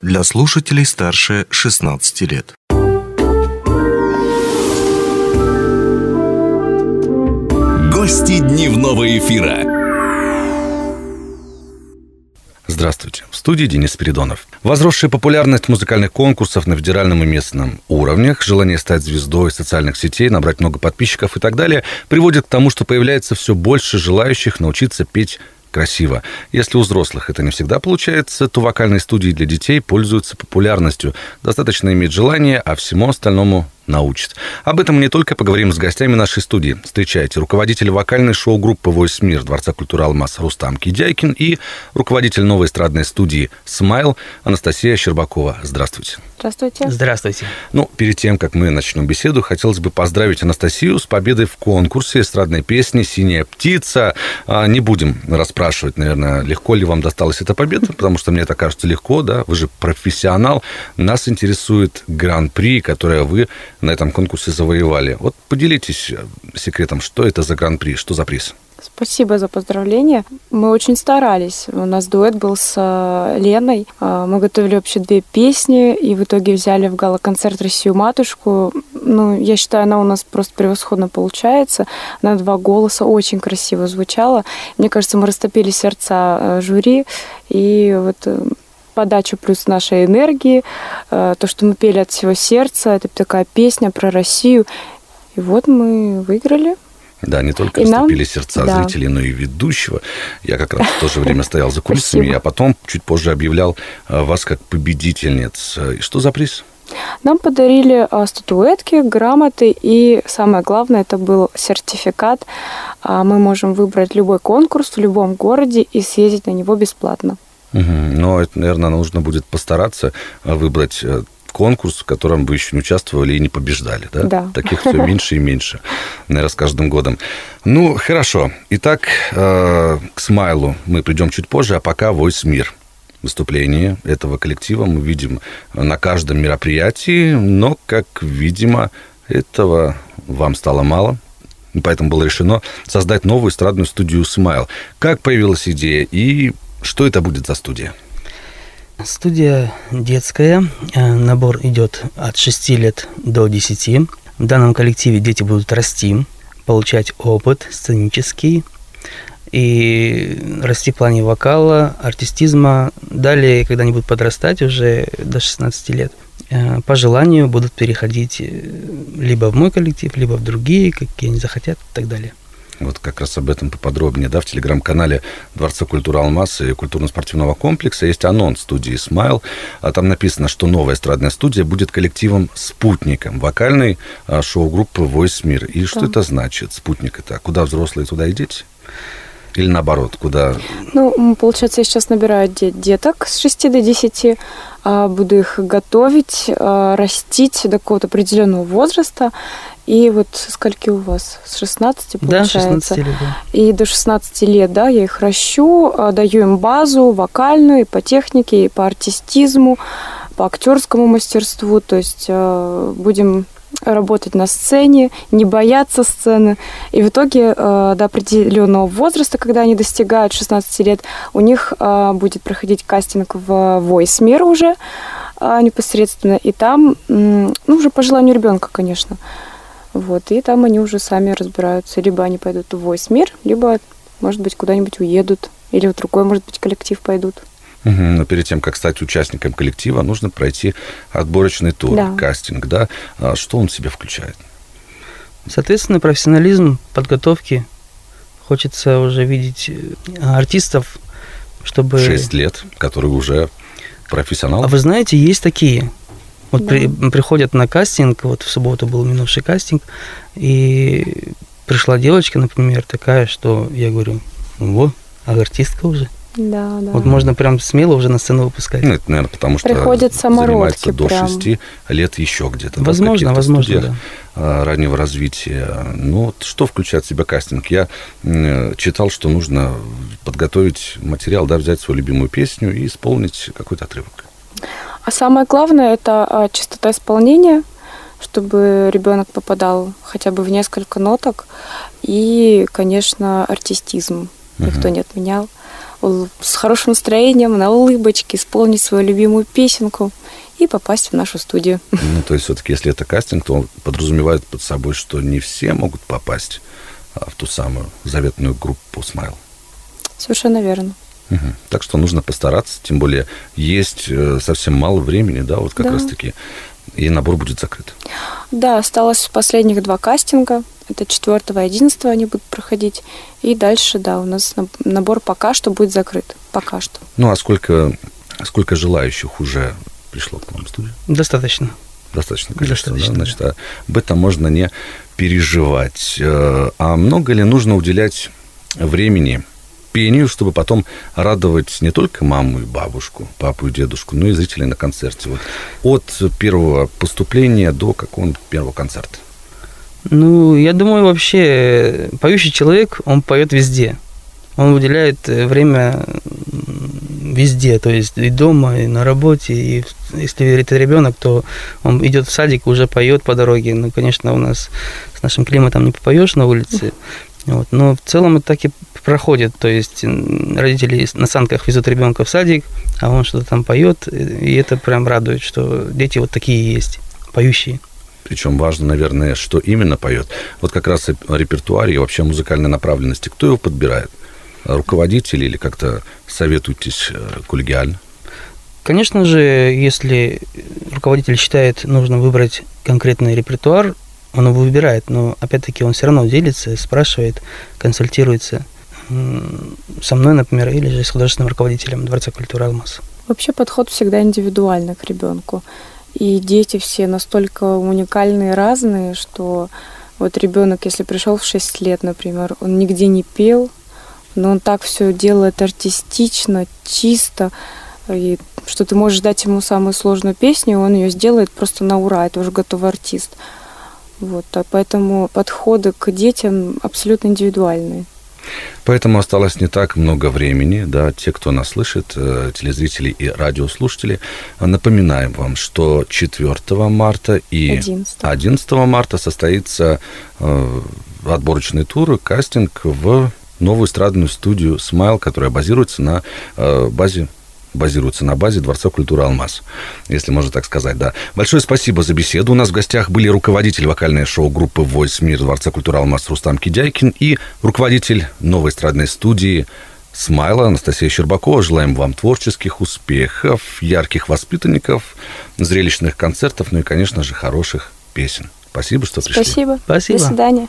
для слушателей старше 16 лет. Гости дневного эфира. Здравствуйте. В студии Денис Спиридонов. Возросшая популярность музыкальных конкурсов на федеральном и местном уровнях, желание стать звездой социальных сетей, набрать много подписчиков и так далее приводит к тому, что появляется все больше желающих научиться петь красиво. Если у взрослых это не всегда получается, то вокальные студии для детей пользуются популярностью. Достаточно иметь желание, а всему остальному научит. Об этом не только поговорим с гостями нашей студии. Встречайте руководитель вокальной шоу-группы «Войс Мир» Дворца культуры «Алмаз» Рустам Кидяйкин и руководитель новой эстрадной студии «Смайл» Анастасия Щербакова. Здравствуйте. Здравствуйте. Здравствуйте. Ну, перед тем, как мы начнем беседу, хотелось бы поздравить Анастасию с победой в конкурсе эстрадной песни «Синяя птица». А, не будем расспрашивать, наверное, легко ли вам досталась эта победа, потому что мне это кажется легко, да, вы же профессионал. Нас интересует гран-при, которое вы на этом конкурсе завоевали. Вот поделитесь э, секретом, что это за гран-при, что за приз? Спасибо за поздравления. Мы очень старались. У нас дуэт был с э, Леной. Э, мы готовили вообще две песни и в итоге взяли в гала-концерт «Россию матушку». Ну, я считаю, она у нас просто превосходно получается. На два голоса очень красиво звучала. Мне кажется, мы растопили сердца жюри. И вот подача плюс нашей энергии, э, то, что мы пели от всего сердца, это такая песня про Россию. И вот мы выиграли. Да, не только и растопили нам... сердца да. зрителей, но и ведущего. Я как раз в то же время стоял за кулисами, а потом чуть позже объявлял э, вас как победительниц. И что за приз? Нам подарили э, статуэтки, грамоты и самое главное, это был сертификат. А мы можем выбрать любой конкурс в любом городе и съездить на него бесплатно. Угу. Но это, наверное, нужно будет постараться э, выбрать э, конкурс, в котором вы еще не участвовали и не побеждали, да? Да. Таких все меньше и меньше, наверное, с каждым годом. Ну, хорошо. Итак, э, к Смайлу мы придем чуть позже, а пока «Войс Мир». Выступление этого коллектива мы видим на каждом мероприятии, но, как видимо, этого вам стало мало, поэтому было решено создать новую эстрадную студию «Смайл». Как появилась идея и что это будет за студия? Студия детская. Э, набор идет от 6 лет до 10. В данном коллективе дети будут расти, получать опыт сценический и расти в плане вокала, артистизма. Далее, когда они будут подрастать уже до 16 лет, э, по желанию будут переходить э, либо в мой коллектив, либо в другие, какие они захотят и так далее вот как раз об этом поподробнее, да, в телеграм-канале Дворца культуры «Алмаз» и культурно-спортивного комплекса есть анонс студии «Смайл». А там написано, что новая эстрадная студия будет коллективом-спутником вокальной а, шоу-группы «Войс Мир». И что это значит, спутник это? Куда взрослые, туда и дети? Или наоборот, куда? Ну, получается, я сейчас набираю деток с 6 до 10, а, буду их готовить, а, растить до какого-то определенного возраста. И вот скольки у вас? С 16, получается? Да, 16 лет, да. И до 16 лет, да, я их ращу, а, даю им базу вокальную, и по технике, и по артистизму, по актерскому мастерству. То есть будем работать на сцене, не бояться сцены. И в итоге э, до определенного возраста, когда они достигают 16 лет, у них э, будет проходить кастинг в Voice Мир уже э, непосредственно. И там, ну, уже по желанию ребенка, конечно. Вот, и там они уже сами разбираются. Либо они пойдут в Voice Мир, либо, может быть, куда-нибудь уедут. Или в другой, может быть, коллектив пойдут. Но перед тем, как стать участником коллектива, нужно пройти отборочный тур, да. кастинг, да? А что он в себя включает? Соответственно, профессионализм подготовки. Хочется уже видеть э, артистов, чтобы... Шесть лет, которые уже профессионалы. А вы знаете, есть такие. Вот да. при, приходят на кастинг, вот в субботу был минувший кастинг, и пришла девочка, например, такая, что я говорю, вот, а артистка уже. Да, да. Вот можно прям смело уже на сцену выпускать. Ну, это, наверное, потому что Приходят занимается до прям. 6 лет еще где-то. Возможно, да, возможно, да. А, раннего развития. Ну, вот что включает в себя кастинг? Я читал, что нужно подготовить материал, да, взять свою любимую песню и исполнить какой-то отрывок. А самое главное – это а, чистота исполнения, чтобы ребенок попадал хотя бы в несколько ноток. И, конечно, артистизм. Никто uh-huh. не отменял. С хорошим настроением, на улыбочке, исполнить свою любимую песенку и попасть в нашу студию. Ну, то есть все-таки, если это кастинг, то он подразумевает под собой, что не все могут попасть а, в ту самую заветную группу «Смайл». Совершенно верно. Угу. Так что нужно постараться, тем более есть э, совсем мало времени, да, вот как Да. раз-таки, и набор будет закрыт. Да, осталось последних два кастинга. Это 4 и 11 они будут проходить. И дальше, да, у нас наб- набор пока что будет закрыт. Пока что. Ну, а сколько, сколько желающих уже пришло к нам в студию? Достаточно. Достаточно количество, Достаточно, да? Значит, а об этом можно не переживать. Э, А много ли нужно уделять времени пению, чтобы потом радовать не только маму и бабушку, папу и дедушку, но и зрителей на концерте? Вот от первого поступления до какого первого концерта? Ну, я думаю, вообще, поющий человек, он поет везде. Он уделяет э, время везде, то есть и дома, и на работе, и если это ребенок, то он идет в садик, уже поет по дороге. Ну, конечно, у нас с нашим климатом не попоешь на улице, вот. но в целом это так и проходит, то есть родители на санках везут ребенка в садик, а он что-то там поет, и это прям радует, что дети вот такие есть, поющие. Причем важно, наверное, что именно поет. Вот как раз о репертуаре и вообще музыкальной направленности. Кто его подбирает? Руководитель или как-то советуетесь э, коллегиально? Конечно же, если руководитель считает нужно выбрать конкретный репертуар, он его выбирает, но опять-таки он все равно делится, спрашивает, консультируется со мной, например, или же с художественным руководителем Дворца культуры «Алмаз». Вообще подход всегда индивидуальный к ребенку. И дети все настолько уникальные, разные, что вот ребенок, если пришел в 6 лет, например, он нигде не пел, но он так все делает артистично, чисто, и что ты можешь дать ему самую сложную песню, он ее сделает просто на ура, это уже готовый артист. Вот, а поэтому подходы к детям абсолютно индивидуальные. Поэтому осталось не так много времени, да, те, кто нас слышит, э, телезрители и радиослушатели, э, напоминаем вам, что 4 марта и 11. 11 марта состоится э, отборочный тур, кастинг в новую эстрадную студию «Смайл», которая базируется на базе базируется на базе Дворца культуры «Алмаз», если можно так сказать, да. Большое спасибо за беседу. У нас в гостях были руководитель вокальной шоу-группы «Войс Мир» Дворца культуры «Алмаз» Рустам Кидяйкин и руководитель новой эстрадной студии «Смайла» Анастасия Щербакова. Желаем вам творческих успехов, ярких воспитанников, зрелищных концертов, ну и, конечно же, хороших песен. Спасибо, что пришли. Спасибо. Спасибо. До свидания.